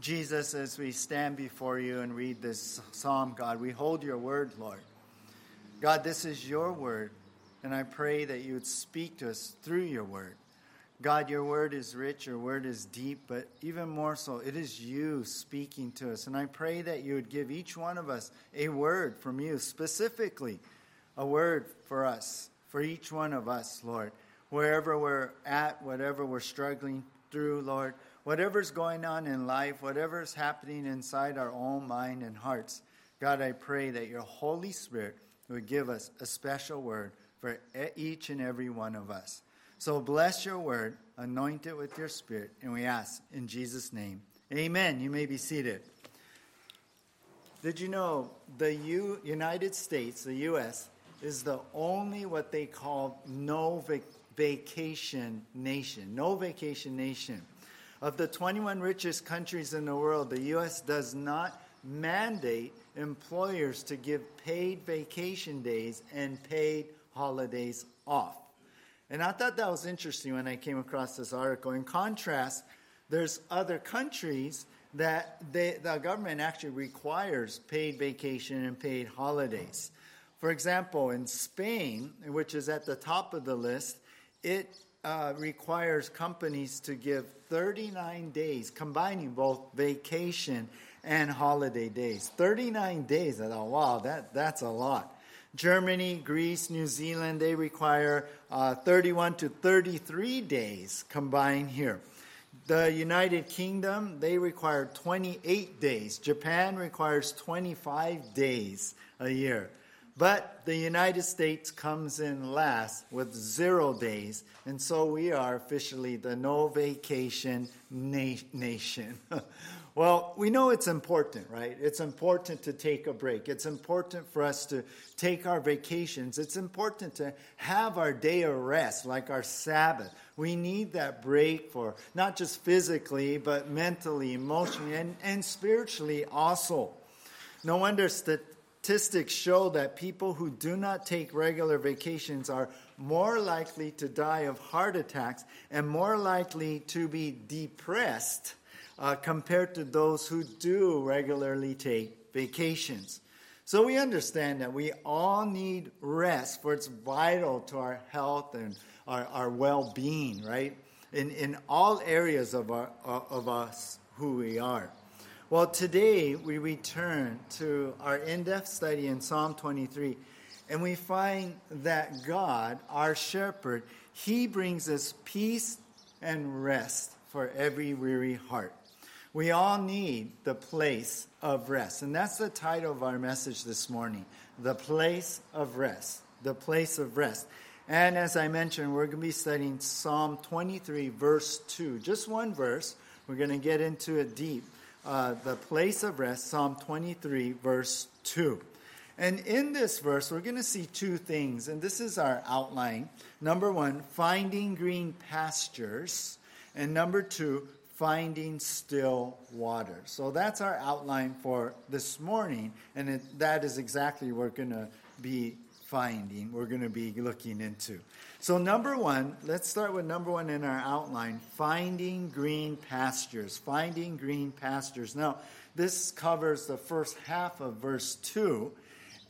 Jesus, as we stand before you and read this psalm, God, we hold your word, Lord. God, this is your word, and I pray that you would speak to us through your word. God, your word is rich, your word is deep, but even more so, it is you speaking to us. And I pray that you would give each one of us a word from you, specifically a word for us, for each one of us, Lord. Wherever we're at, whatever we're struggling through, Lord, whatever's going on in life, whatever's happening inside our own mind and hearts, God, I pray that your Holy Spirit would give us a special word for each and every one of us. So bless your word, anoint it with your spirit, and we ask in Jesus' name. Amen. You may be seated. Did you know the U- United States, the U.S., is the only what they call no vac- vacation nation? No vacation nation. Of the 21 richest countries in the world, the U.S. does not mandate employers to give paid vacation days and paid holidays off. And I thought that was interesting when I came across this article. In contrast, there's other countries that they, the government actually requires paid vacation and paid holidays. For example, in Spain, which is at the top of the list, it uh, requires companies to give 39 days, combining both vacation and holiday days. 39 days. I thought, wow, that, that's a lot. Germany, Greece, New Zealand, they require uh, 31 to 33 days combined here. The United Kingdom, they require 28 days. Japan requires 25 days a year. But the United States comes in last with zero days, and so we are officially the no vacation na- nation. Well, we know it's important, right? It's important to take a break. It's important for us to take our vacations. It's important to have our day of rest, like our Sabbath. We need that break for not just physically, but mentally, emotionally, and, and spiritually also. No wonder statistics show that people who do not take regular vacations are more likely to die of heart attacks and more likely to be depressed uh, compared to those who do regularly take vacations. So we understand that we all need rest, for it's vital to our health and our, our well being, right? In, in all areas of, our, of us who we are. Well, today we return to our in depth study in Psalm 23, and we find that God, our shepherd, he brings us peace and rest for every weary heart. We all need the place of rest. And that's the title of our message this morning The Place of Rest. The Place of Rest. And as I mentioned, we're going to be studying Psalm 23, verse 2. Just one verse. We're going to get into it deep. Uh, the place of rest, Psalm 23, verse 2. And in this verse, we're going to see two things. And this is our outline. Number one, finding green pastures. And number two, finding still water. So that's our outline for this morning, and it, that is exactly what we're going to be finding, we're going to be looking into. So, number one, let's start with number one in our outline finding green pastures. Finding green pastures. Now, this covers the first half of verse 2.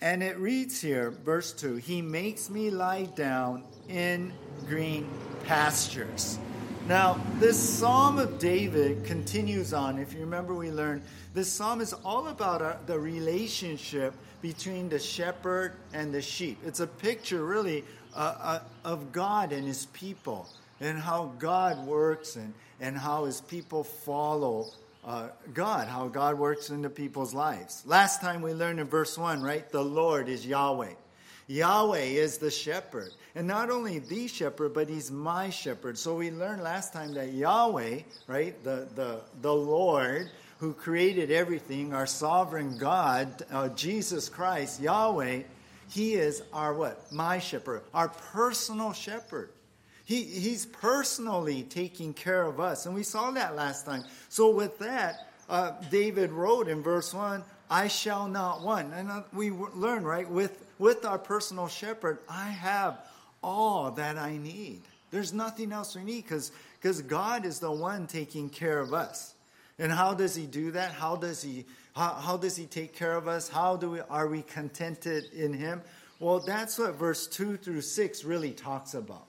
And it reads here, verse 2 He makes me lie down in green pastures. Now, this Psalm of David continues on. If you remember, we learned this psalm is all about our, the relationship between the shepherd and the sheep. It's a picture, really, uh, uh, of God and his people and how God works and, and how his people follow uh, God, how God works into people's lives. Last time we learned in verse 1, right? The Lord is Yahweh. Yahweh is the shepherd. And not only the shepherd, but he's my shepherd. So we learned last time that Yahweh, right, the, the, the Lord who created everything, our sovereign God, uh, Jesus Christ, Yahweh, he is our what? My shepherd, our personal shepherd. He, he's personally taking care of us. And we saw that last time. So with that, uh, David wrote in verse 1, I shall not want. And uh, we learn, right, with with our personal shepherd, I have all that I need. There's nothing else we need because God is the one taking care of us. And how does he do that? How does he how, how does he take care of us? How do we are we contented in him? Well, that's what verse 2 through 6 really talks about.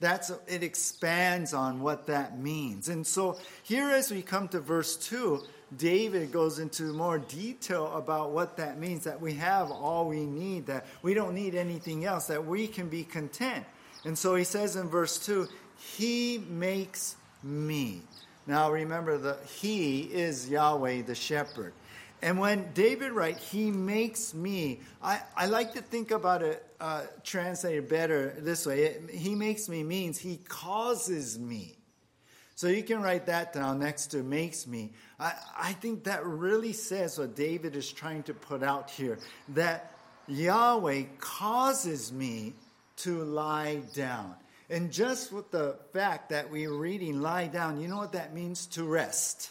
That's it expands on what that means. And so here as we come to verse 2, David goes into more detail about what that means that we have all we need, that we don't need anything else, that we can be content. And so he says in verse 2, He makes me. Now remember, that He is Yahweh the shepherd. And when David writes, He makes me, I, I like to think about it uh, translated better this way. It, he makes me means He causes me. So you can write that down next to makes me. I, I think that really says what David is trying to put out here that Yahweh causes me to lie down. And just with the fact that we're reading lie down, you know what that means? To rest,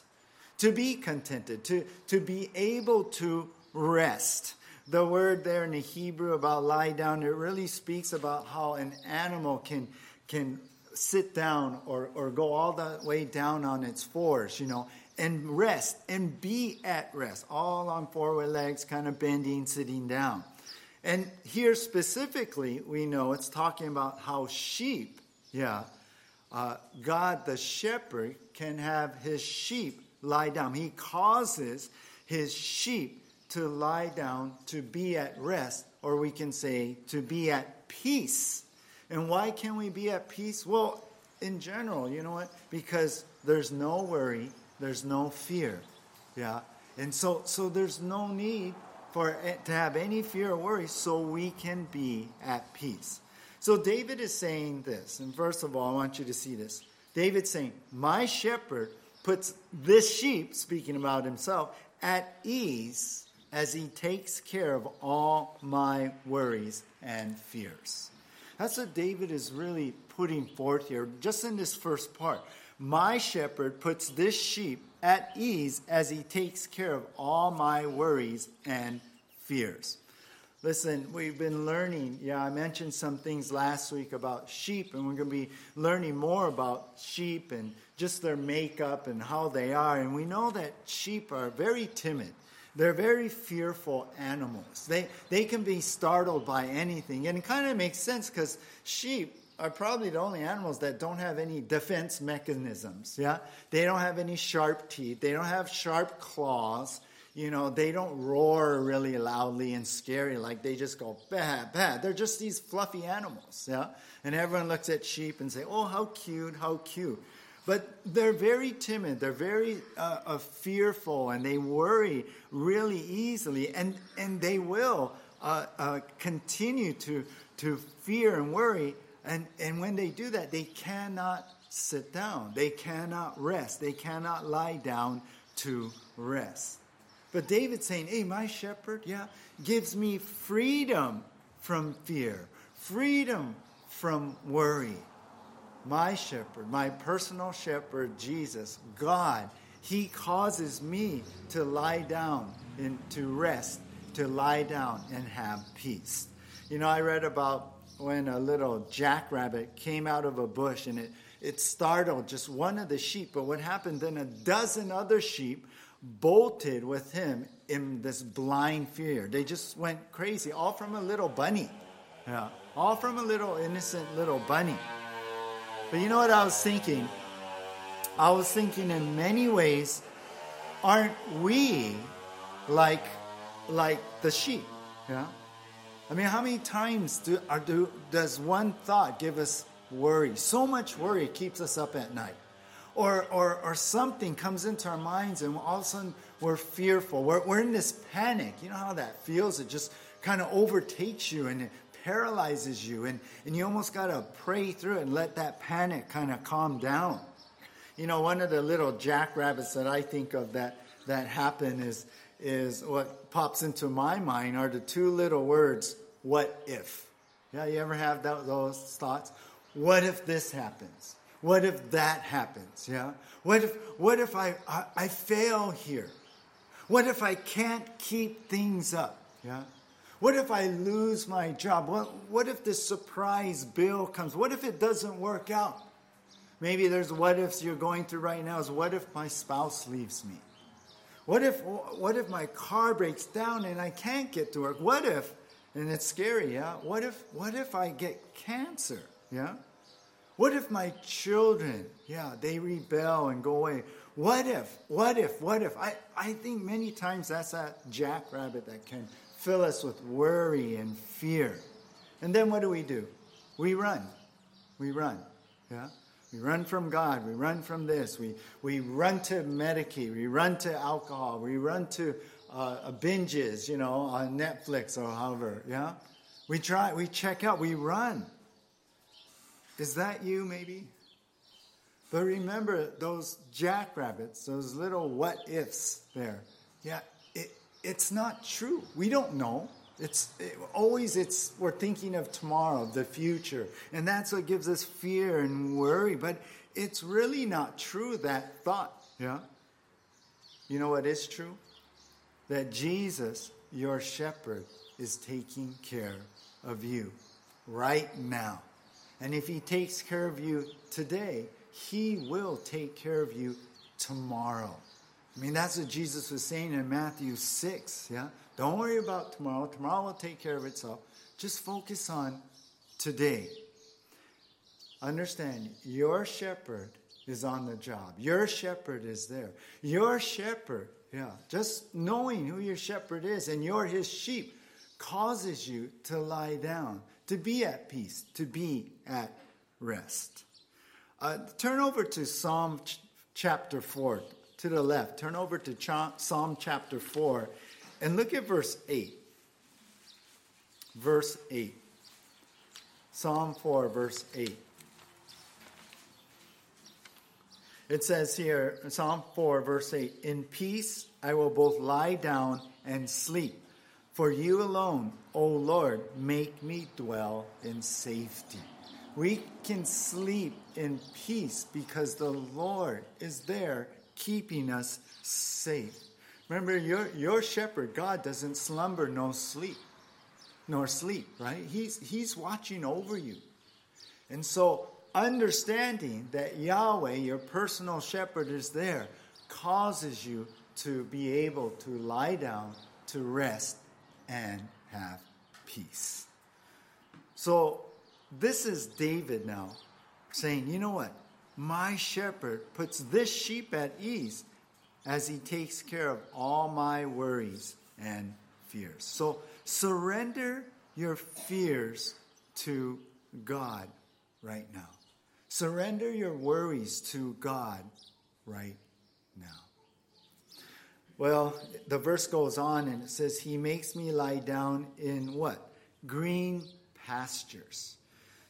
to be contented, to, to be able to rest. The word there in the Hebrew about lie down, it really speaks about how an animal can, can sit down or, or go all the way down on its fours, you know, and rest and be at rest, all on four legs, kind of bending, sitting down. And here specifically, we know it's talking about how sheep, yeah, uh, God the shepherd can have his sheep lie down. He causes his sheep to lie down, to be at rest, or we can say to be at peace and why can we be at peace? Well, in general, you know what? Because there's no worry, there's no fear. Yeah. And so so there's no need for to have any fear or worry so we can be at peace. So David is saying this. And first of all, I want you to see this. David's saying, "My shepherd puts this sheep, speaking about himself, at ease as he takes care of all my worries and fears." That's what David is really putting forth here, just in this first part. My shepherd puts this sheep at ease as he takes care of all my worries and fears. Listen, we've been learning. Yeah, I mentioned some things last week about sheep, and we're going to be learning more about sheep and just their makeup and how they are. And we know that sheep are very timid. They're very fearful animals. They, they can be startled by anything. And it kind of makes sense because sheep are probably the only animals that don't have any defense mechanisms. Yeah? They don't have any sharp teeth, they don't have sharp claws. You know, they don't roar really loudly and scary like they just go bad, bad. They're just these fluffy animals. Yeah? And everyone looks at sheep and say, oh, how cute, how cute. But they're very timid, they're very uh, uh, fearful, and they worry really easily, and, and they will uh, uh, continue to, to fear and worry. And, and when they do that, they cannot sit down, they cannot rest, they cannot lie down to rest. But David's saying, Hey, my shepherd, yeah, gives me freedom from fear, freedom from worry my shepherd, my personal shepherd, Jesus, God, he causes me to lie down and to rest, to lie down and have peace. You know, I read about when a little jackrabbit came out of a bush and it, it startled just one of the sheep, but what happened then a dozen other sheep bolted with him in this blind fear. They just went crazy, all from a little bunny. Yeah, all from a little innocent little bunny. But you know what I was thinking? I was thinking in many ways, aren't we like like the sheep? Yeah. I mean, how many times do, are, do does one thought give us worry? So much worry keeps us up at night. Or, or, or something comes into our minds and all of a sudden we're fearful. We're, we're in this panic. You know how that feels? It just kind of overtakes you and it paralyzes you, and, and you almost got to pray through it and let that panic kind of calm down. You know, one of the little jackrabbits that I think of that, that happen is, is what pops into my mind are the two little words, what if? Yeah, you ever have that, those thoughts? What if this happens? What if that happens? Yeah? What if, what if I, I, I fail here? What if I can't keep things up? Yeah? What if I lose my job? What, what if this surprise bill comes? What if it doesn't work out? Maybe there's what ifs you're going through right now is what if my spouse leaves me? What if, what if my car breaks down and I can't get to work? What if, and it's scary, yeah? What if, what if I get cancer, yeah? What if my children, yeah, they rebel and go away? What if, what if, what if? I, I think many times that's that jackrabbit that can fill us with worry and fear. And then what do we do? We run. We run. Yeah? We run from God. We run from this. We, we run to Medicaid. We run to alcohol. We run to uh, binges, you know, on Netflix or however. Yeah? We try, we check out, we run. Is that you, maybe? But remember those jackrabbits, those little what ifs there. Yeah, it, it's not true. We don't know. It's it, always it's we're thinking of tomorrow, the future, and that's what gives us fear and worry. But it's really not true that thought. Yeah. You know what is true? That Jesus, your shepherd, is taking care of you right now. And if he takes care of you today, he will take care of you tomorrow. I mean, that's what Jesus was saying in Matthew 6, yeah? Don't worry about tomorrow. Tomorrow will take care of itself. Just focus on today. Understand, your shepherd is on the job. Your shepherd is there. Your shepherd, yeah, just knowing who your shepherd is and you're his sheep causes you to lie down, to be at peace, to be at rest. Uh, turn over to Psalm ch- chapter 4, to the left. Turn over to Psalm chapter 4 and look at verse 8. Verse 8. Psalm 4, verse 8. It says here, Psalm 4, verse 8 In peace I will both lie down and sleep. For you alone, O Lord, make me dwell in safety. We can sleep in peace because the Lord is there keeping us safe. Remember, your, your shepherd, God, doesn't slumber nor sleep, nor sleep, right? He's, he's watching over you. And so, understanding that Yahweh, your personal shepherd, is there, causes you to be able to lie down, to rest, and have peace. So, this is David now saying, you know what? My shepherd puts this sheep at ease as he takes care of all my worries and fears. So surrender your fears to God right now. Surrender your worries to God right now. Well, the verse goes on and it says, He makes me lie down in what? Green pastures.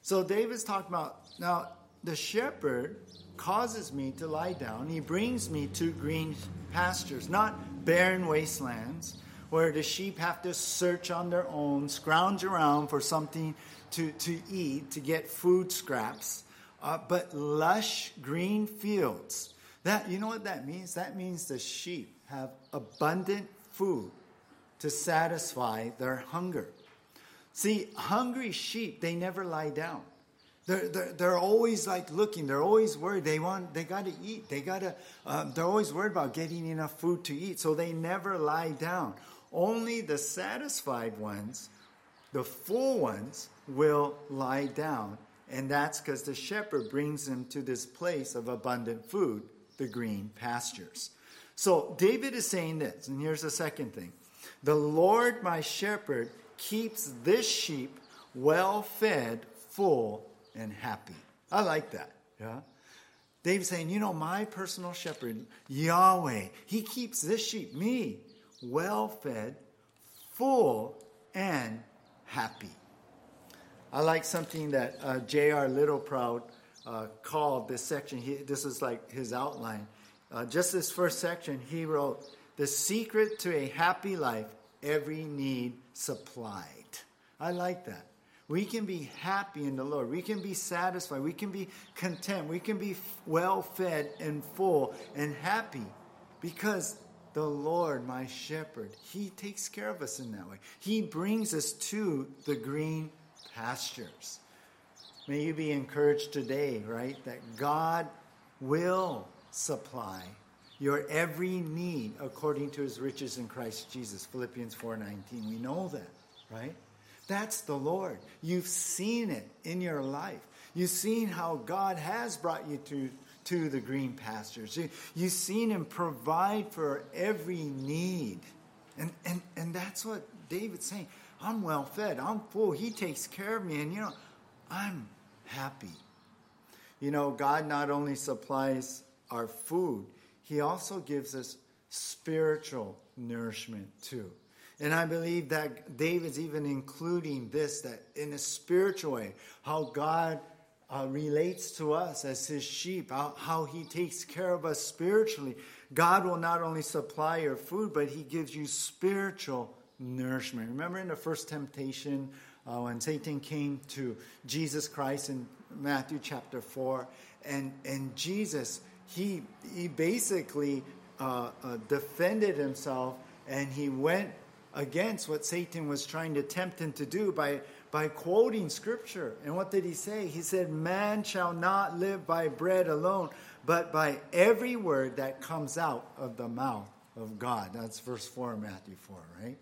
So David's talking about now the shepherd causes me to lie down. He brings me to green pastures, not barren wastelands where the sheep have to search on their own, scrounge around for something to, to eat, to get food scraps, uh, but lush green fields. That you know what that means? That means the sheep have abundant food to satisfy their hunger. See, hungry sheep, they never lie down. They're, they're, they're always like looking. They're always worried. They want. They got to eat. They got to. Um, they're always worried about getting enough food to eat. So they never lie down. Only the satisfied ones, the full ones, will lie down, and that's because the shepherd brings them to this place of abundant food, the green pastures. So David is saying this, and here's the second thing: the Lord, my shepherd, keeps this sheep well fed, full and happy. I like that. Yeah. David's saying, you know, my personal shepherd, Yahweh, he keeps this sheep, me, well fed, full, and happy. I like something that uh, J.R. Littleproud uh, called this section. He, this is like his outline. Uh, just this first section, he wrote, The secret to a happy life, every need supplied. I like that. We can be happy in the Lord. We can be satisfied. We can be content. We can be well fed and full and happy because the Lord, my shepherd, He takes care of us in that way. He brings us to the green pastures. May you be encouraged today, right? That God will supply your every need according to his riches in Christ Jesus. Philippians 4:19. We know that, right? That's the Lord. You've seen it in your life. You've seen how God has brought you to, to the green pastures. You, you've seen him provide for every need. And, and, and that's what David's saying. I'm well fed. I'm full. He takes care of me. And, you know, I'm happy. You know, God not only supplies our food, He also gives us spiritual nourishment too. And I believe that David's even including this, that in a spiritual way, how God uh, relates to us as his sheep, how, how he takes care of us spiritually. God will not only supply your food, but he gives you spiritual nourishment. Remember in the first temptation, uh, when Satan came to Jesus Christ in Matthew chapter 4, and, and Jesus, he, he basically uh, uh, defended himself and he went against what Satan was trying to tempt him to do by, by quoting scripture. And what did he say? He said, Man shall not live by bread alone, but by every word that comes out of the mouth of God. That's verse 4 of Matthew 4, right?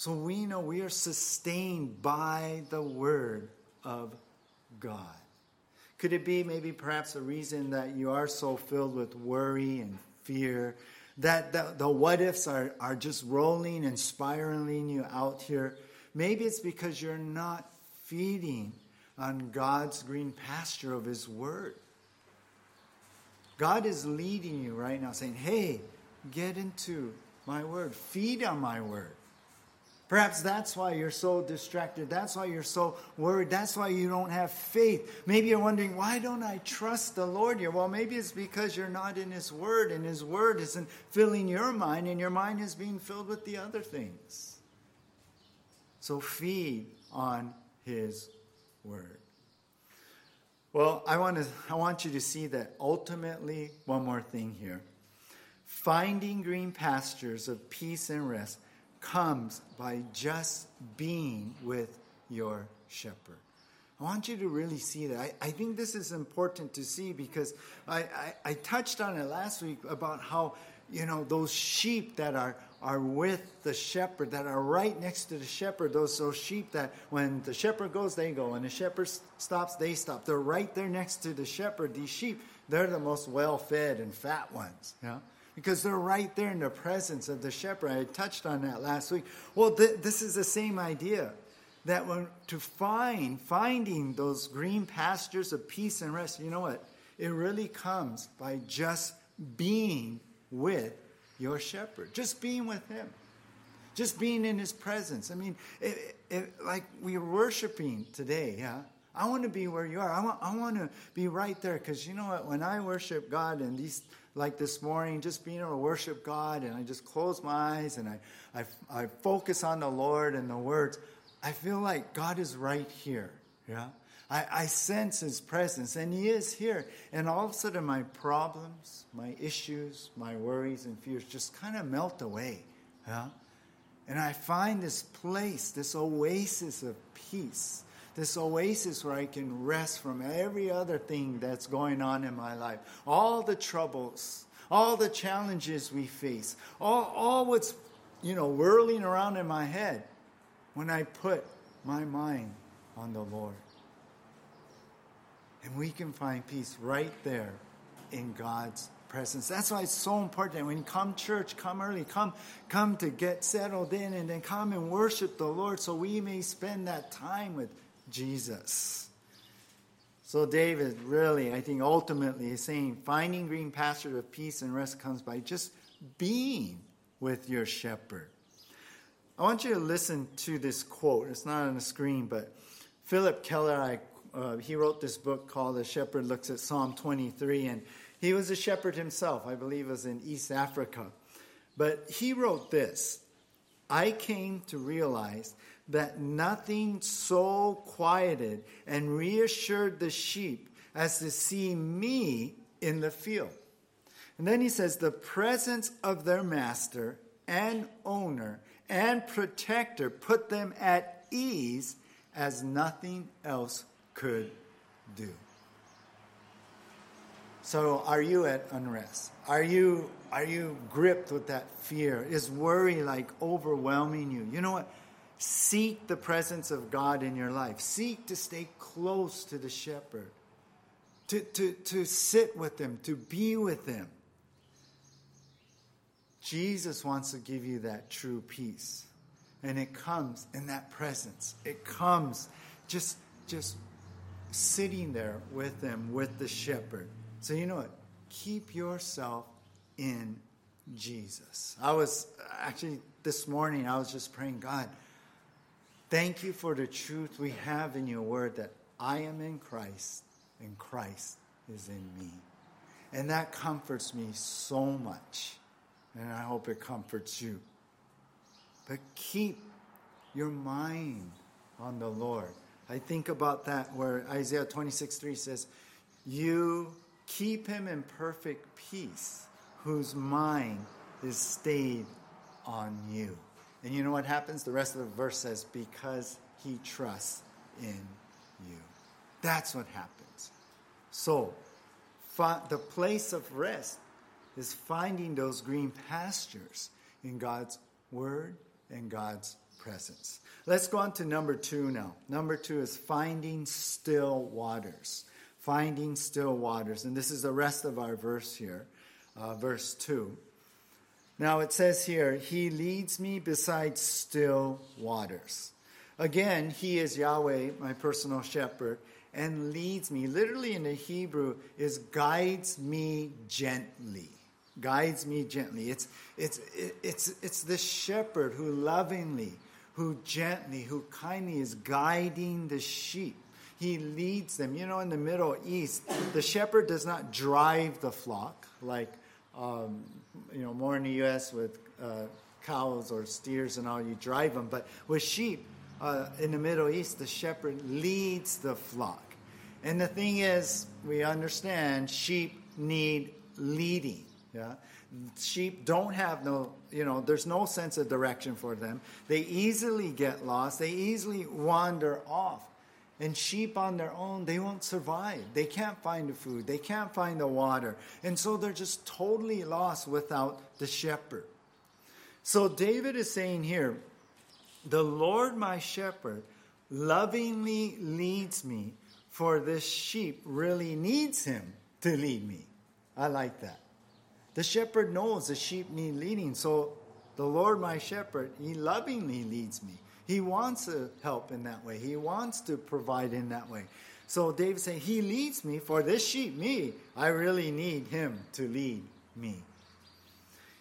So we know we are sustained by the word of God. Could it be maybe perhaps a reason that you are so filled with worry and fear that the, the what ifs are, are just rolling and spiraling you out here? Maybe it's because you're not feeding on God's green pasture of His Word. God is leading you right now, saying, Hey, get into my Word, feed on my Word. Perhaps that's why you're so distracted. That's why you're so worried. That's why you don't have faith. Maybe you're wondering, why don't I trust the Lord here? Well, maybe it's because you're not in His Word, and His Word isn't filling your mind, and your mind is being filled with the other things. So feed on His Word. Well, I want, to, I want you to see that ultimately, one more thing here. Finding green pastures of peace and rest comes by just being with your shepherd. I want you to really see that. I, I think this is important to see because I, I, I, touched on it last week about how, you know, those sheep that are, are with the shepherd, that are right next to the shepherd, those, those sheep that when the shepherd goes, they go. When the shepherd stops, they stop. They're right there next to the shepherd. These sheep, they're the most well fed and fat ones. Yeah because they're right there in the presence of the shepherd. I touched on that last week. Well, th- this is the same idea that when to find finding those green pastures of peace and rest, you know what? It really comes by just being with your shepherd, just being with him, just being in his presence. I mean, it, it, like we're worshiping today, yeah. I want to be where you are. I want, I want to be right there because you know what? When I worship God and these like this morning, just being able to worship God, and I just close my eyes and I, I, I focus on the Lord and the words, I feel like God is right here. Yeah? I, I sense His presence, and He is here. And all of a sudden, my problems, my issues, my worries and fears just kind of melt away. Yeah? And I find this place, this oasis of peace this oasis where I can rest from every other thing that's going on in my life. All the troubles, all the challenges we face, all, all what's, you know, whirling around in my head when I put my mind on the Lord. And we can find peace right there in God's presence. That's why it's so important when you come church, come early, come, come to get settled in and then come and worship the Lord so we may spend that time with Jesus. So, David really, I think ultimately is saying finding green pastures of peace and rest comes by just being with your shepherd. I want you to listen to this quote. It's not on the screen, but Phillip Keller, I, uh, he wrote this book called The Shepherd Looks at Psalm 23, and he was a shepherd himself. I believe it was in East Africa. But he wrote this I came to realize that nothing so quieted and reassured the sheep as to see me in the field. And then he says, the presence of their master and owner and protector put them at ease as nothing else could do. So are you at unrest? Are you are you gripped with that fear? Is worry like overwhelming you? You know what? Seek the presence of God in your life. Seek to stay close to the shepherd. To, to, to sit with him, to be with him. Jesus wants to give you that true peace. And it comes in that presence. It comes just just sitting there with him, with the shepherd. So you know what? Keep yourself in Jesus. I was actually this morning I was just praying, God, thank you for the truth we have in your word that I am in Christ and Christ is in me. And that comforts me so much. And I hope it comforts you. But keep your mind on the Lord. I think about that where Isaiah 26 3 says, You keep him in perfect peace, whose mind is stayed on you. And you know what happens? The rest of the verse says, Because he trusts in you. That's what happens. So, the place of rest is finding those green pastures in God's word and God's presence. Let's go on to number two now. Number two is finding still waters. Finding still waters. And this is the rest of our verse here, uh, verse two. Now it says here, He leads me beside still waters. Again, He is Yahweh, my personal shepherd, and leads me. Literally in the Hebrew is guides me gently guides me gently. It's, it's, it's, it's the shepherd who lovingly, who gently, who kindly is guiding the sheep. He leads them. You know, in the Middle East, the shepherd does not drive the flock like, um, you know, more in the U.S. with uh, cows or steers and all, you drive them. But with sheep, uh, in the Middle East, the shepherd leads the flock. And the thing is, we understand sheep need leading. Yeah. Sheep don't have no, you know, there's no sense of direction for them. They easily get lost. They easily wander off. And sheep on their own, they won't survive. They can't find the food. They can't find the water. And so they're just totally lost without the shepherd. So David is saying here, the Lord my shepherd lovingly leads me, for this sheep really needs him to lead me. I like that. The shepherd knows the sheep need leading. So the Lord, my shepherd, he lovingly leads me. He wants to help in that way. He wants to provide in that way. So David saying, He leads me for this sheep, me. I really need him to lead me.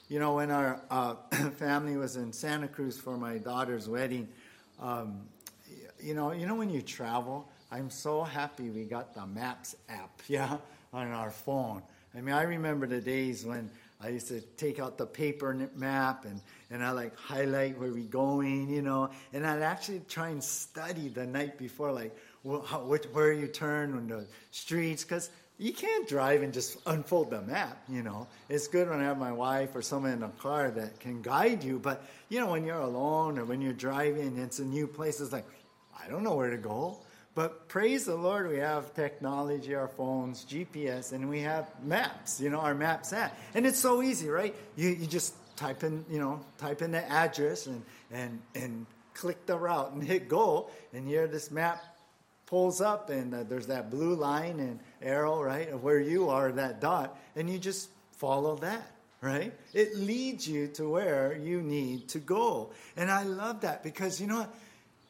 You know, when our uh, family was in Santa Cruz for my daughter's wedding, um, you know, you know when you travel, I'm so happy we got the Maps app, yeah, on our phone. I mean, I remember the days when I used to take out the paper map and, and I like highlight where we're going, you know, and I'd actually try and study the night before, like how, which, where you turn on the streets, because you can't drive and just unfold the map, you know. It's good when I have my wife or someone in a car that can guide you, but, you know, when you're alone or when you're driving, it's a new place, it's like, I don't know where to go. But praise the Lord, we have technology, our phones, GPS, and we have maps, you know, our maps app. And it's so easy, right? You, you just type in, you know, type in the address and, and, and click the route and hit go, and here this map pulls up, and uh, there's that blue line and arrow, right, of where you are, that dot, and you just follow that right? It leads you to where you need to go. And I love that because you know what?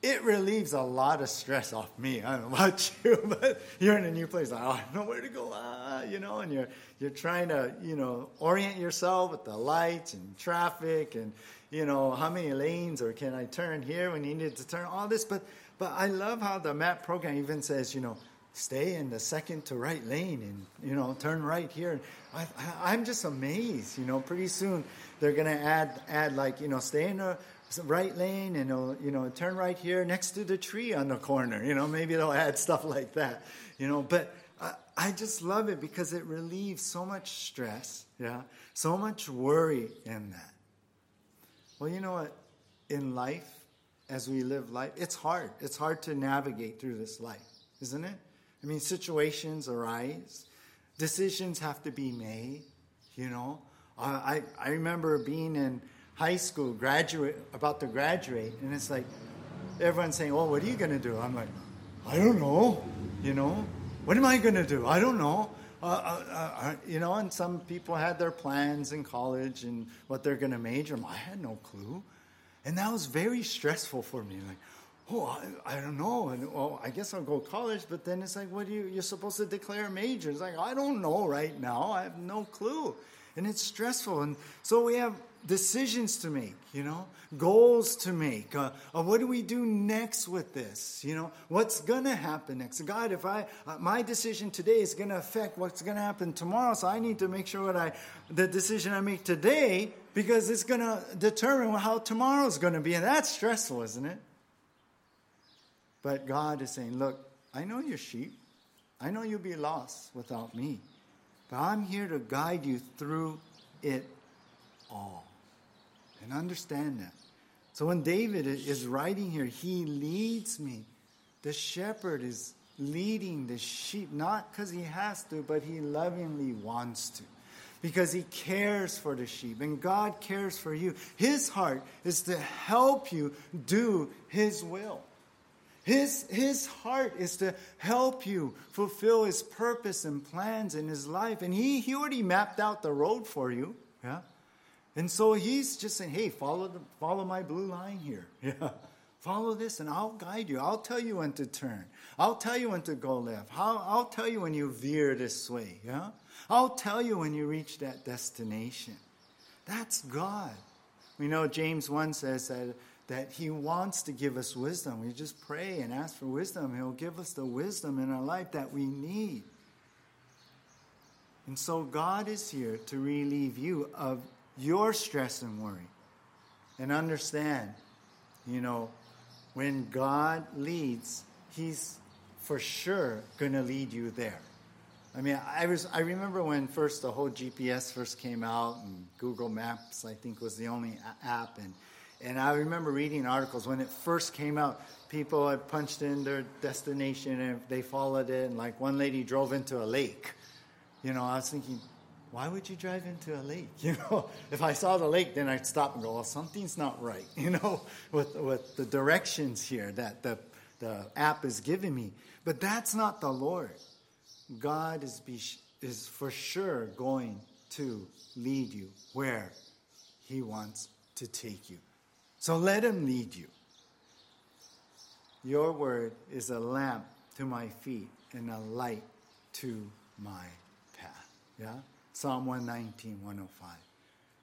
It relieves a lot of stress off me. I don't know about you, but you're in a new place. Like, oh, I don't know where to go, ah, you know, and you're you're trying to, you know, orient yourself with the lights and traffic and, you know, how many lanes or can I turn here when you need to turn all this. But but I love how the map program even says, you know, stay in the second to right lane and you know turn right here. I, I, I'm just amazed. You know, pretty soon they're gonna add add like you know stay in the right lane and it'll, you know, turn right here next to the tree on the corner. You know, maybe they'll add stuff like that. You know, but I, I just love it because it relieves so much stress, yeah, so much worry in that. Well, you know what? In life, as we live life, it's hard. It's hard to navigate through this life, isn't it? I mean, situations arise. Decisions have to be made, you know. Uh, I, I remember being in high school, graduate, about to graduate, and it's like everyone's saying, "Oh, what are you going to do?" I'm like, "I don't know," you know. What am I going to do? I don't know. Uh, uh, uh, uh, you know, and some people had their plans in college and what they're going to major. I had no clue, and that was very stressful for me. Like, oh, I, I, don't know, and well, I guess I'll go to college. But then it's like, what do you? You're supposed to declare a major. It's like I don't know right now. I have no clue, and it's stressful. And so we have decisions to make, you know, goals to make. Uh, uh, what do we do next with this? You know, what's going to happen next? God, if I, uh, my decision today is going to affect what's going to happen tomorrow, so I need to make sure that I, the decision I make today, because it's going to determine how tomorrow's going to be. And that's stressful, isn't it? But God is saying, look, I know you're sheep. I know you'll be lost without me. But I'm here to guide you through it all. And understand that. So when David is writing here, he leads me. The shepherd is leading the sheep, not because he has to, but he lovingly wants to. Because he cares for the sheep, and God cares for you. His heart is to help you do his will. His, his heart is to help you fulfill his purpose and plans in his life. And he, he already mapped out the road for you. Yeah? And so he's just saying, hey, follow, the, follow my blue line here. Yeah. Follow this and I'll guide you. I'll tell you when to turn. I'll tell you when to go left. I'll, I'll tell you when you veer this way. Yeah? I'll tell you when you reach that destination. That's God. We know James 1 says that, that he wants to give us wisdom. We just pray and ask for wisdom. He'll give us the wisdom in our life that we need. And so God is here to relieve you of your stress and worry. And understand, you know, when God leads, He's for sure going to lead you there. I mean, I was I remember when first the whole GPS first came out and Google Maps I think was the only app and and I remember reading articles when it first came out. People had punched in their destination and they followed it. And like one lady drove into a lake. You know, I was thinking, why would you drive into a lake? You know, if I saw the lake, then I'd stop and go, well, something's not right, you know, with, with the directions here that the, the app is giving me. But that's not the Lord. God is, be, is for sure going to lead you where He wants to take you. So let Him lead you. Your word is a lamp to my feet and a light to my path. Yeah? Psalm 119, 105.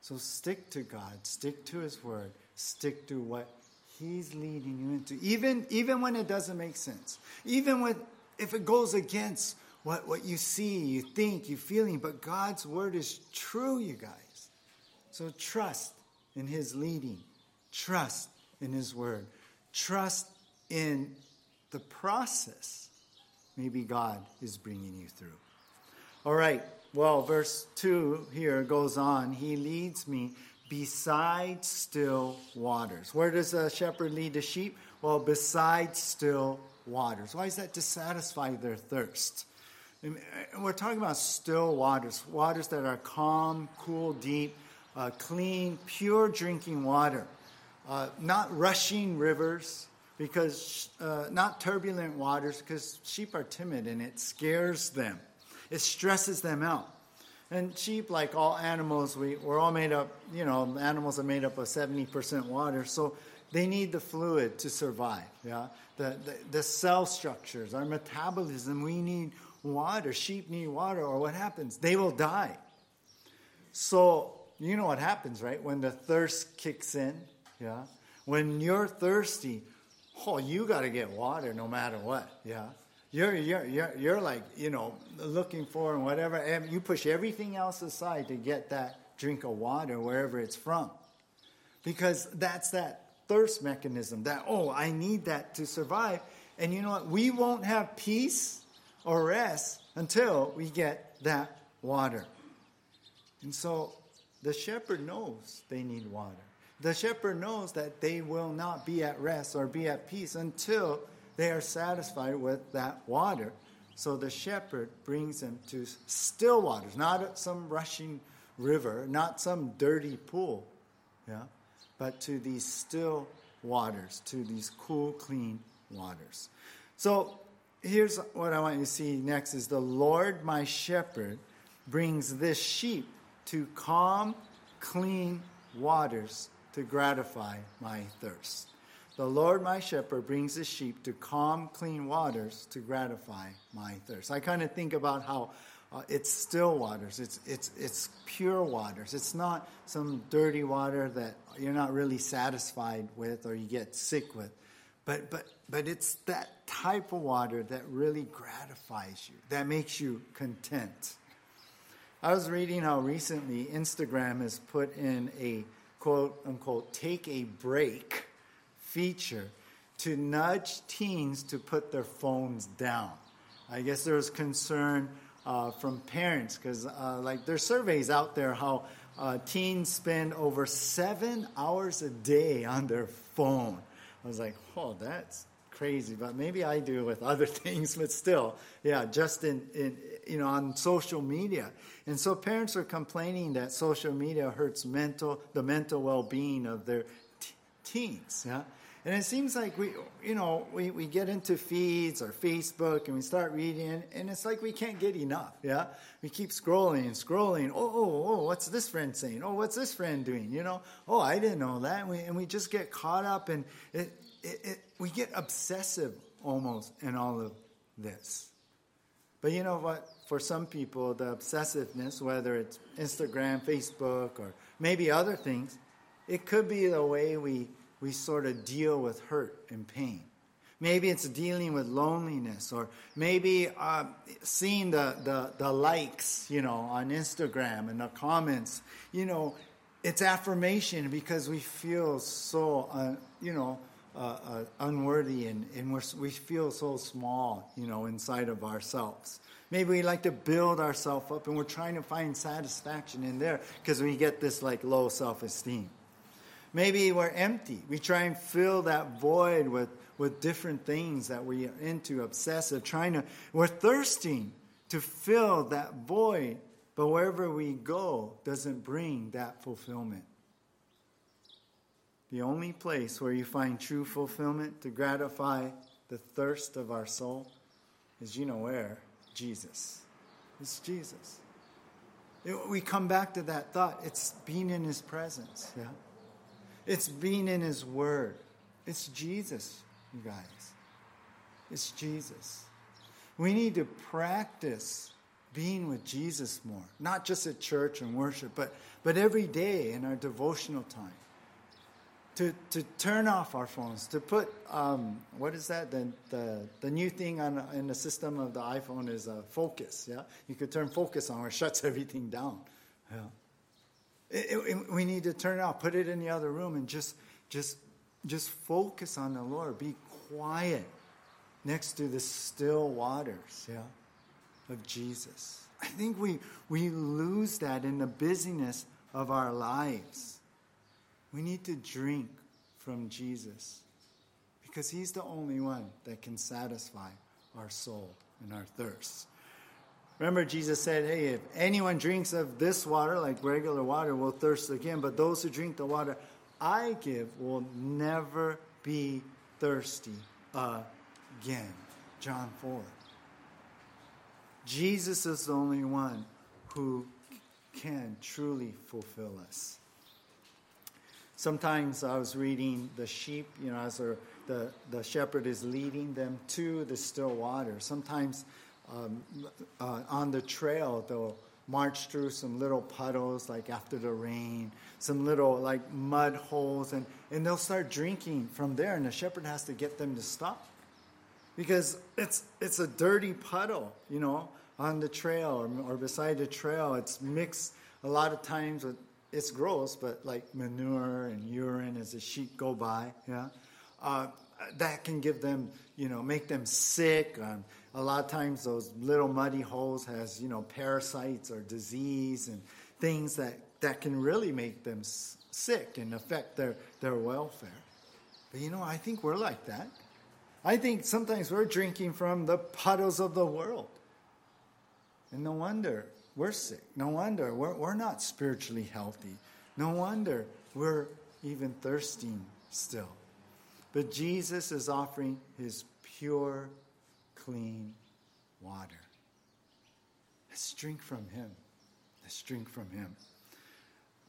So stick to God, stick to His Word, stick to what He's leading you into, even, even when it doesn't make sense, even when, if it goes against what, what you see, you think, you feeling, but God's Word is true, you guys. So trust in His leading, trust in His Word, trust in the process. Maybe God is bringing you through. All right. Well, verse 2 here goes on. He leads me beside still waters. Where does a shepherd lead the sheep? Well, beside still waters. Why is that? To satisfy their thirst. And we're talking about still waters, waters that are calm, cool, deep, uh, clean, pure drinking water. Uh, not rushing rivers, because uh, not turbulent waters, because sheep are timid and it scares them. It stresses them out. And sheep, like all animals, we, we're all made up, you know, animals are made up of 70% water, so they need the fluid to survive. Yeah? The, the, the cell structures, our metabolism, we need water. Sheep need water, or what happens? They will die. So, you know what happens, right? When the thirst kicks in, yeah? When you're thirsty, oh, you got to get water no matter what, yeah? You're, you're, you're, you're like, you know, looking for and whatever. And you push everything else aside to get that drink of water wherever it's from. Because that's that thirst mechanism that, oh, I need that to survive. And you know what? We won't have peace or rest until we get that water. And so the shepherd knows they need water. The shepherd knows that they will not be at rest or be at peace until they are satisfied with that water So the shepherd brings them to still waters, not some rushing river, not some dirty pool, yeah, but to these still waters, to these cool, clean waters. So here's what I want you to see next is the Lord my shepherd brings this sheep to calm, clean waters to gratify my thirst. The Lord my shepherd brings his sheep to calm, clean waters to gratify my thirst. I kind of think about how uh, it's still waters. It's, it's, it's pure waters. It's not some dirty water that you're not really satisfied with or you get sick with. But, but, but it's that type of water that really gratifies you, that makes you content. I was reading how recently Instagram has put in a quote unquote take a break feature to nudge teens to put their phones down. I guess there was concern uh, from parents because, uh, like, there's surveys out there how uh, teens spend over seven hours a day on their phone. I was like, oh, that's crazy, but maybe I do with other things, but still, yeah, just in, in you know, on social media. And so parents are complaining that social media hurts mental, the mental well-being of their teens, yeah. And it seems like we, you know, we, we get into feeds or Facebook and we start reading, and it's like we can't get enough. Yeah, we keep scrolling and scrolling. Oh, oh, oh, what's this friend saying? Oh, what's this friend doing? You know, oh, I didn't know that. And we, and we just get caught up, and it, it, it, we get obsessive almost in all of this. But you know what? For some people, the obsessiveness, whether it's Instagram, Facebook, or maybe other things, it could be the way we we sort of deal with hurt and pain. Maybe it's dealing with loneliness, or maybe uh, seeing the, the, the likes, you know, on Instagram and the comments. You know, it's affirmation because we feel so, uh, you know, uh, uh unworthy and, and we feel so small, you know, inside of ourselves. Maybe we like to build ourselves up and we're trying to find satisfaction in there because we get this like low self esteem. Maybe we're empty. We try and fill that void with, with different things that we're into, obsessive, trying to, we're thirsting to fill that void, but wherever we go doesn't bring that fulfillment. The only place where you find true fulfillment to gratify the thirst of our soul is, you know where? Jesus. It's Jesus. It, we come back to that thought. It's being in His presence. Yeah. It's being in His Word. It's Jesus, you guys. It's Jesus. We need to practice being with Jesus more, not just at church and worship, but, but every day in our devotional time. To, to turn off our phones, to put, um, what is that? The, the, the new thing on, in the system of the iPhone is a focus, yeah? You could turn focus on where it shuts everything down. Yeah. It, it, we need to turn it off, put it in the other room, and just, just, just focus on the Lord. Be quiet next to the still waters, yeah, of Jesus. I think we, we lose that in the busyness of our lives. We need to drink from Jesus because he's the only one that can satisfy our soul and our thirst. Remember, Jesus said, Hey, if anyone drinks of this water, like regular water, will thirst again, but those who drink the water I give will never be thirsty again. John 4. Jesus is the only one who can truly fulfill us. Sometimes I was reading the sheep, you know, as the, the shepherd is leading them to the still water. Sometimes um, uh, on the trail, they'll march through some little puddles, like after the rain, some little like mud holes, and, and they'll start drinking from there, and the shepherd has to get them to stop because it's it's a dirty puddle, you know, on the trail or, or beside the trail. It's mixed a lot of times with it's gross, but like manure and urine as the sheep go by, yeah, uh, that can give them, you know, make them sick. Um, a lot of times those little muddy holes has you know parasites or disease and things that, that can really make them sick and affect their, their welfare but you know i think we're like that I think sometimes we're drinking from the puddles of the world. And no wonder we're sick. No wonder we're, we're not spiritually healthy. No wonder we're even thirsting still. But Jesus is offering his pure, clean water. Let's drink from him. Let's drink from him.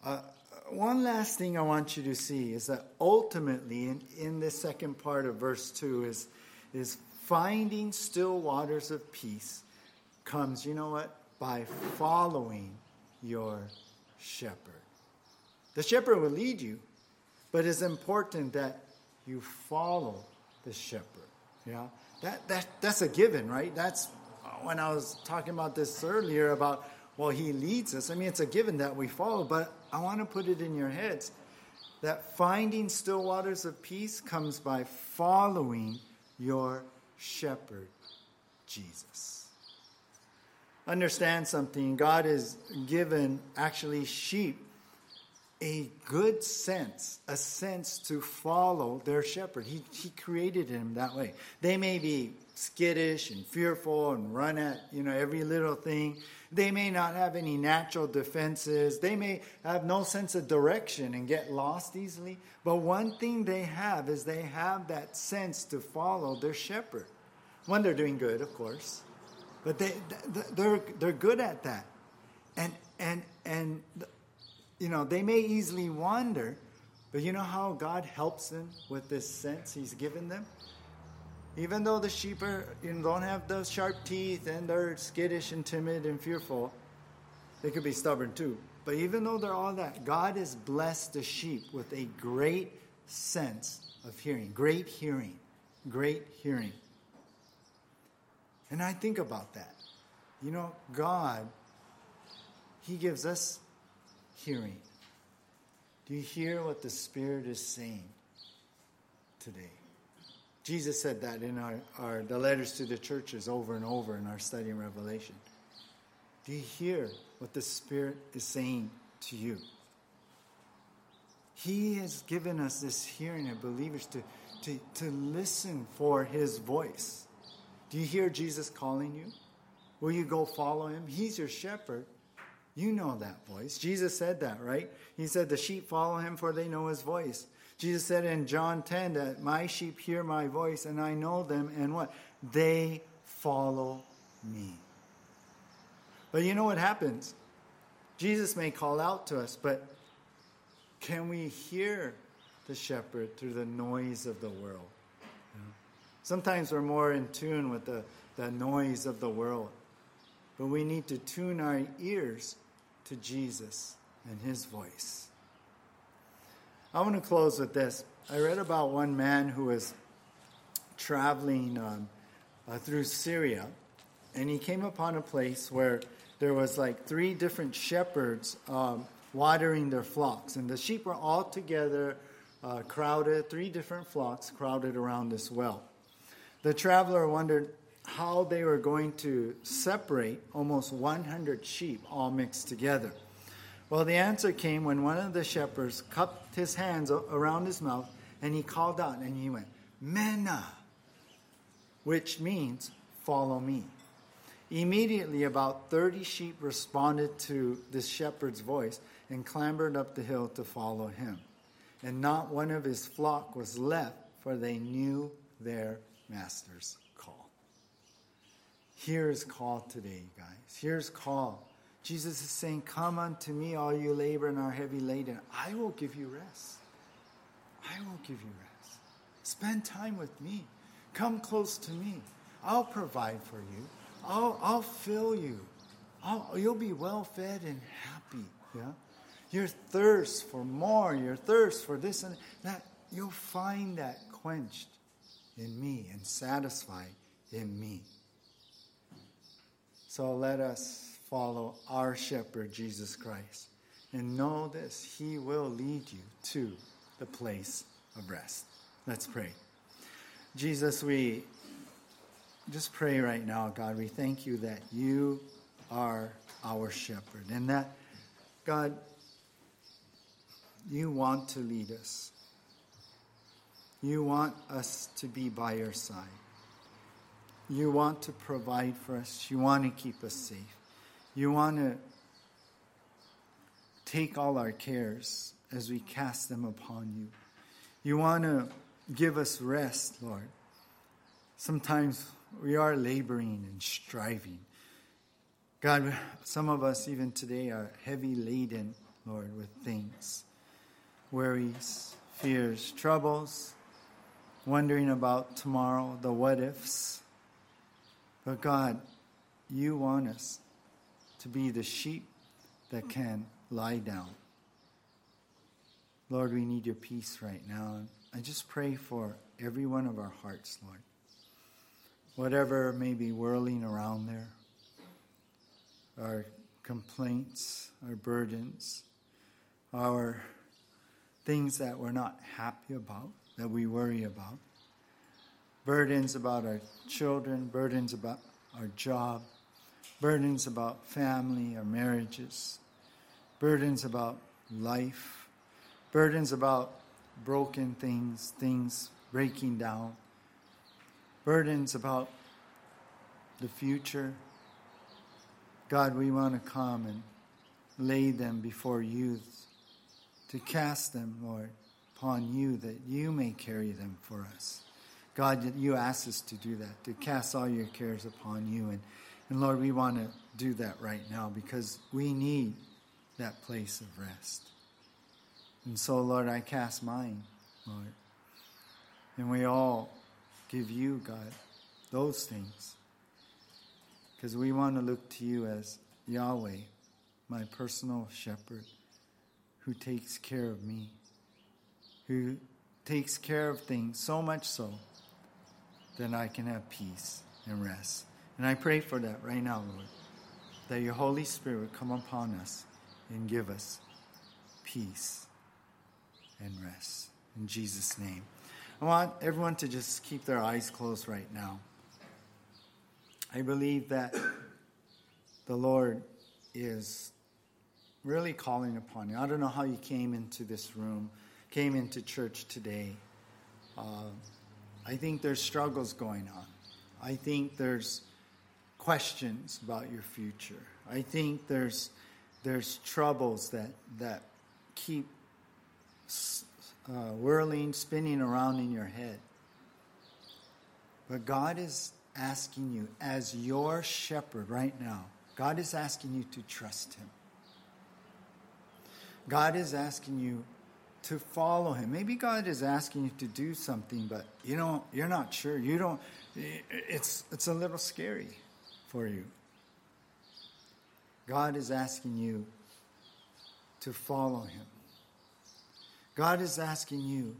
Uh, one last thing I want you to see is that ultimately, in, in the second part of verse 2, is, is finding still waters of peace comes, you know what? By following your shepherd. The shepherd will lead you, but it's important that you follow the shepherd. Yeah, that, that that's a given, right? That's uh, when I was talking about this earlier about well, he leads us. I mean, it's a given that we follow, but I want to put it in your heads that finding still waters of peace comes by following your shepherd, Jesus. Understand something. God has given actually sheep a good sense, a sense to follow their shepherd. He, he created him that way. They may be skittish and fearful and run at you know every little thing. They may not have any natural defenses. They may have no sense of direction and get lost easily. But one thing they have is they have that sense to follow their shepherd. When they're doing good, of course, but they they're they're good at that. And and and you know, they may easily wander, but you know how God helps them with this sense He's given them? Even though the sheep are, you know, don't have those sharp teeth and they're skittish and timid and fearful, they could be stubborn too. But even though they're all that, God has blessed the sheep with a great sense of hearing, great hearing, great hearing. And I think about that. You know, God, He gives us hearing. Do you hear what the Spirit is saying today? Jesus said that in our, our the letters to the churches over and over in our study in Revelation. Do you hear what the Spirit is saying to you? He has given us this hearing of believers to, to, to listen for his voice. Do you hear Jesus calling you? Will you go follow him? He's your shepherd. You know that voice. Jesus said that, right? He said, The sheep follow him, for they know his voice. Jesus said in John 10 that my sheep hear my voice, and I know them, and what? They follow me. But you know what happens? Jesus may call out to us, but can we hear the shepherd through the noise of the world? Sometimes we're more in tune with the, the noise of the world, but we need to tune our ears to Jesus and his voice. I want to close with this. I read about one man who was traveling um, uh, through Syria, and he came upon a place where there was like three different shepherds um, watering their flocks, and the sheep were all together, uh, crowded, three different flocks crowded around this well. The traveler wondered how they were going to separate almost 100 sheep all mixed together. Well, the answer came when one of the shepherds cupped his hands around his mouth and he called out and he went, Mena, which means follow me. Immediately, about 30 sheep responded to this shepherd's voice and clambered up the hill to follow him. And not one of his flock was left, for they knew their master's Here's call today, guys. Here's call. Jesus is saying, Come unto me, all you labor and are heavy laden. I will give you rest. I will give you rest. Spend time with me. Come close to me. I'll provide for you. I'll, I'll fill you. I'll, you'll be well fed and happy. Yeah? Your thirst for more, your thirst for this and that, you'll find that quenched in me and satisfied in me. So let us follow our shepherd, Jesus Christ, and know this He will lead you to the place of rest. Let's pray. Jesus, we just pray right now, God. We thank you that you are our shepherd and that, God, you want to lead us. You want us to be by your side. You want to provide for us. You want to keep us safe. You want to take all our cares as we cast them upon you. You want to give us rest, Lord. Sometimes we are laboring and striving. God, some of us even today are heavy laden, Lord, with things worries, fears, troubles, wondering about tomorrow, the what ifs. But God, you want us to be the sheep that can lie down. Lord, we need your peace right now. I just pray for every one of our hearts, Lord. Whatever may be whirling around there, our complaints, our burdens, our things that we're not happy about, that we worry about, burdens about our children, burdens about our job, burdens about family, our marriages, burdens about life, burdens about broken things, things breaking down, burdens about the future. God, we want to come and lay them before you to cast them, Lord, upon you that you may carry them for us. God, you ask us to do that, to cast all your cares upon you. And, and Lord, we want to do that right now because we need that place of rest. And so, Lord, I cast mine, Lord. And we all give you, God, those things. Because we want to look to you as Yahweh, my personal shepherd who takes care of me, who takes care of things so much so that I can have peace and rest. And I pray for that right now, Lord, that your Holy Spirit come upon us and give us peace and rest. In Jesus' name. I want everyone to just keep their eyes closed right now. I believe that the Lord is really calling upon you. I don't know how you came into this room, came into church today. Uh, I think there's struggles going on. I think there's questions about your future. I think there's there's troubles that that keep uh, whirling, spinning around in your head. But God is asking you, as your shepherd right now, God is asking you to trust Him. God is asking you to follow him. Maybe God is asking you to do something, but you know you're not sure. You don't. It's it's a little scary for you. God is asking you to follow him. God is asking you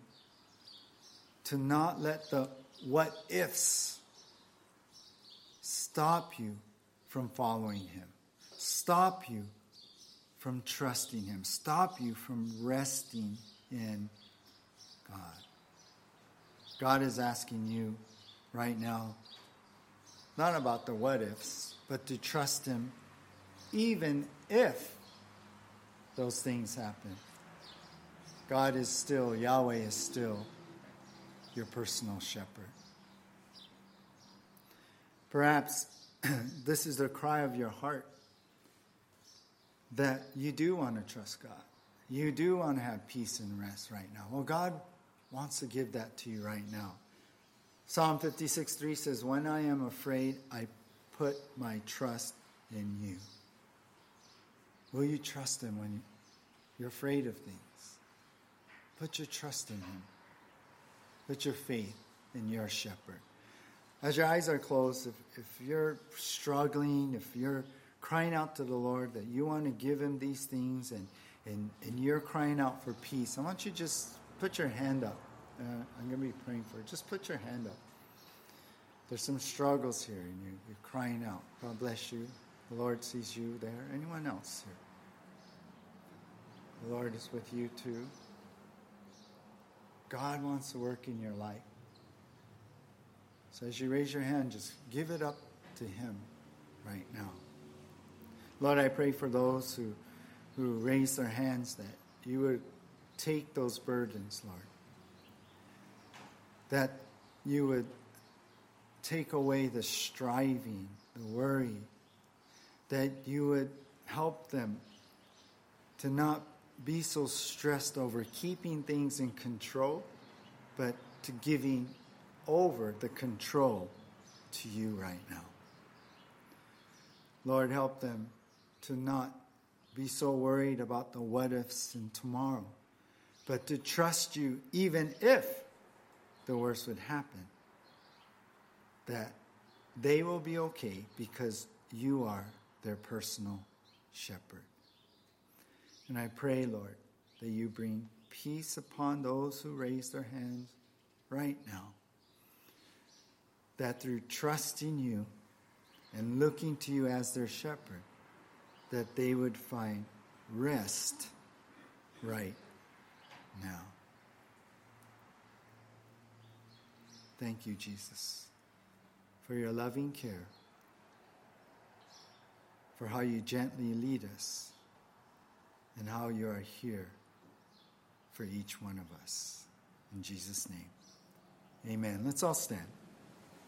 to not let the what ifs stop you from following him. Stop you from trusting Him, stop you from resting in God. God is asking you right now, not about the what ifs, but to trust Him even if those things happen. God is still, Yahweh is still your personal shepherd. Perhaps this is the cry of your heart that you do want to trust God. You do want to have peace and rest right now. Well, God wants to give that to you right now. Psalm 56 3 says, When I am afraid, I put my trust in you. Will you trust Him when you're afraid of things? Put your trust in Him. Put your faith in your shepherd. As your eyes are closed, if, if you're struggling, if you're crying out to the Lord that you want to give him these things and, and, and you're crying out for peace, I want you to just put your hand up. Uh, I'm going to be praying for it. Just put your hand up. There's some struggles here and you, you're crying out. God bless you. The Lord sees you there. Anyone else here? The Lord is with you too. God wants to work in your life. So as you raise your hand, just give it up to Him right now. Lord, I pray for those who, who raise their hands that you would take those burdens, Lord. that you would take away the striving, the worry, that you would help them to not be so stressed over keeping things in control, but to giving over the control to you right now. Lord, help them to not be so worried about the what ifs and tomorrow, but to trust you even if the worst would happen, that they will be okay because you are their personal shepherd. And I pray, Lord, that you bring peace upon those who raise their hands right now. That through trusting you and looking to you as their shepherd, that they would find rest right now. Thank you, Jesus, for your loving care, for how you gently lead us, and how you are here for each one of us. In Jesus' name, amen. Let's all stand.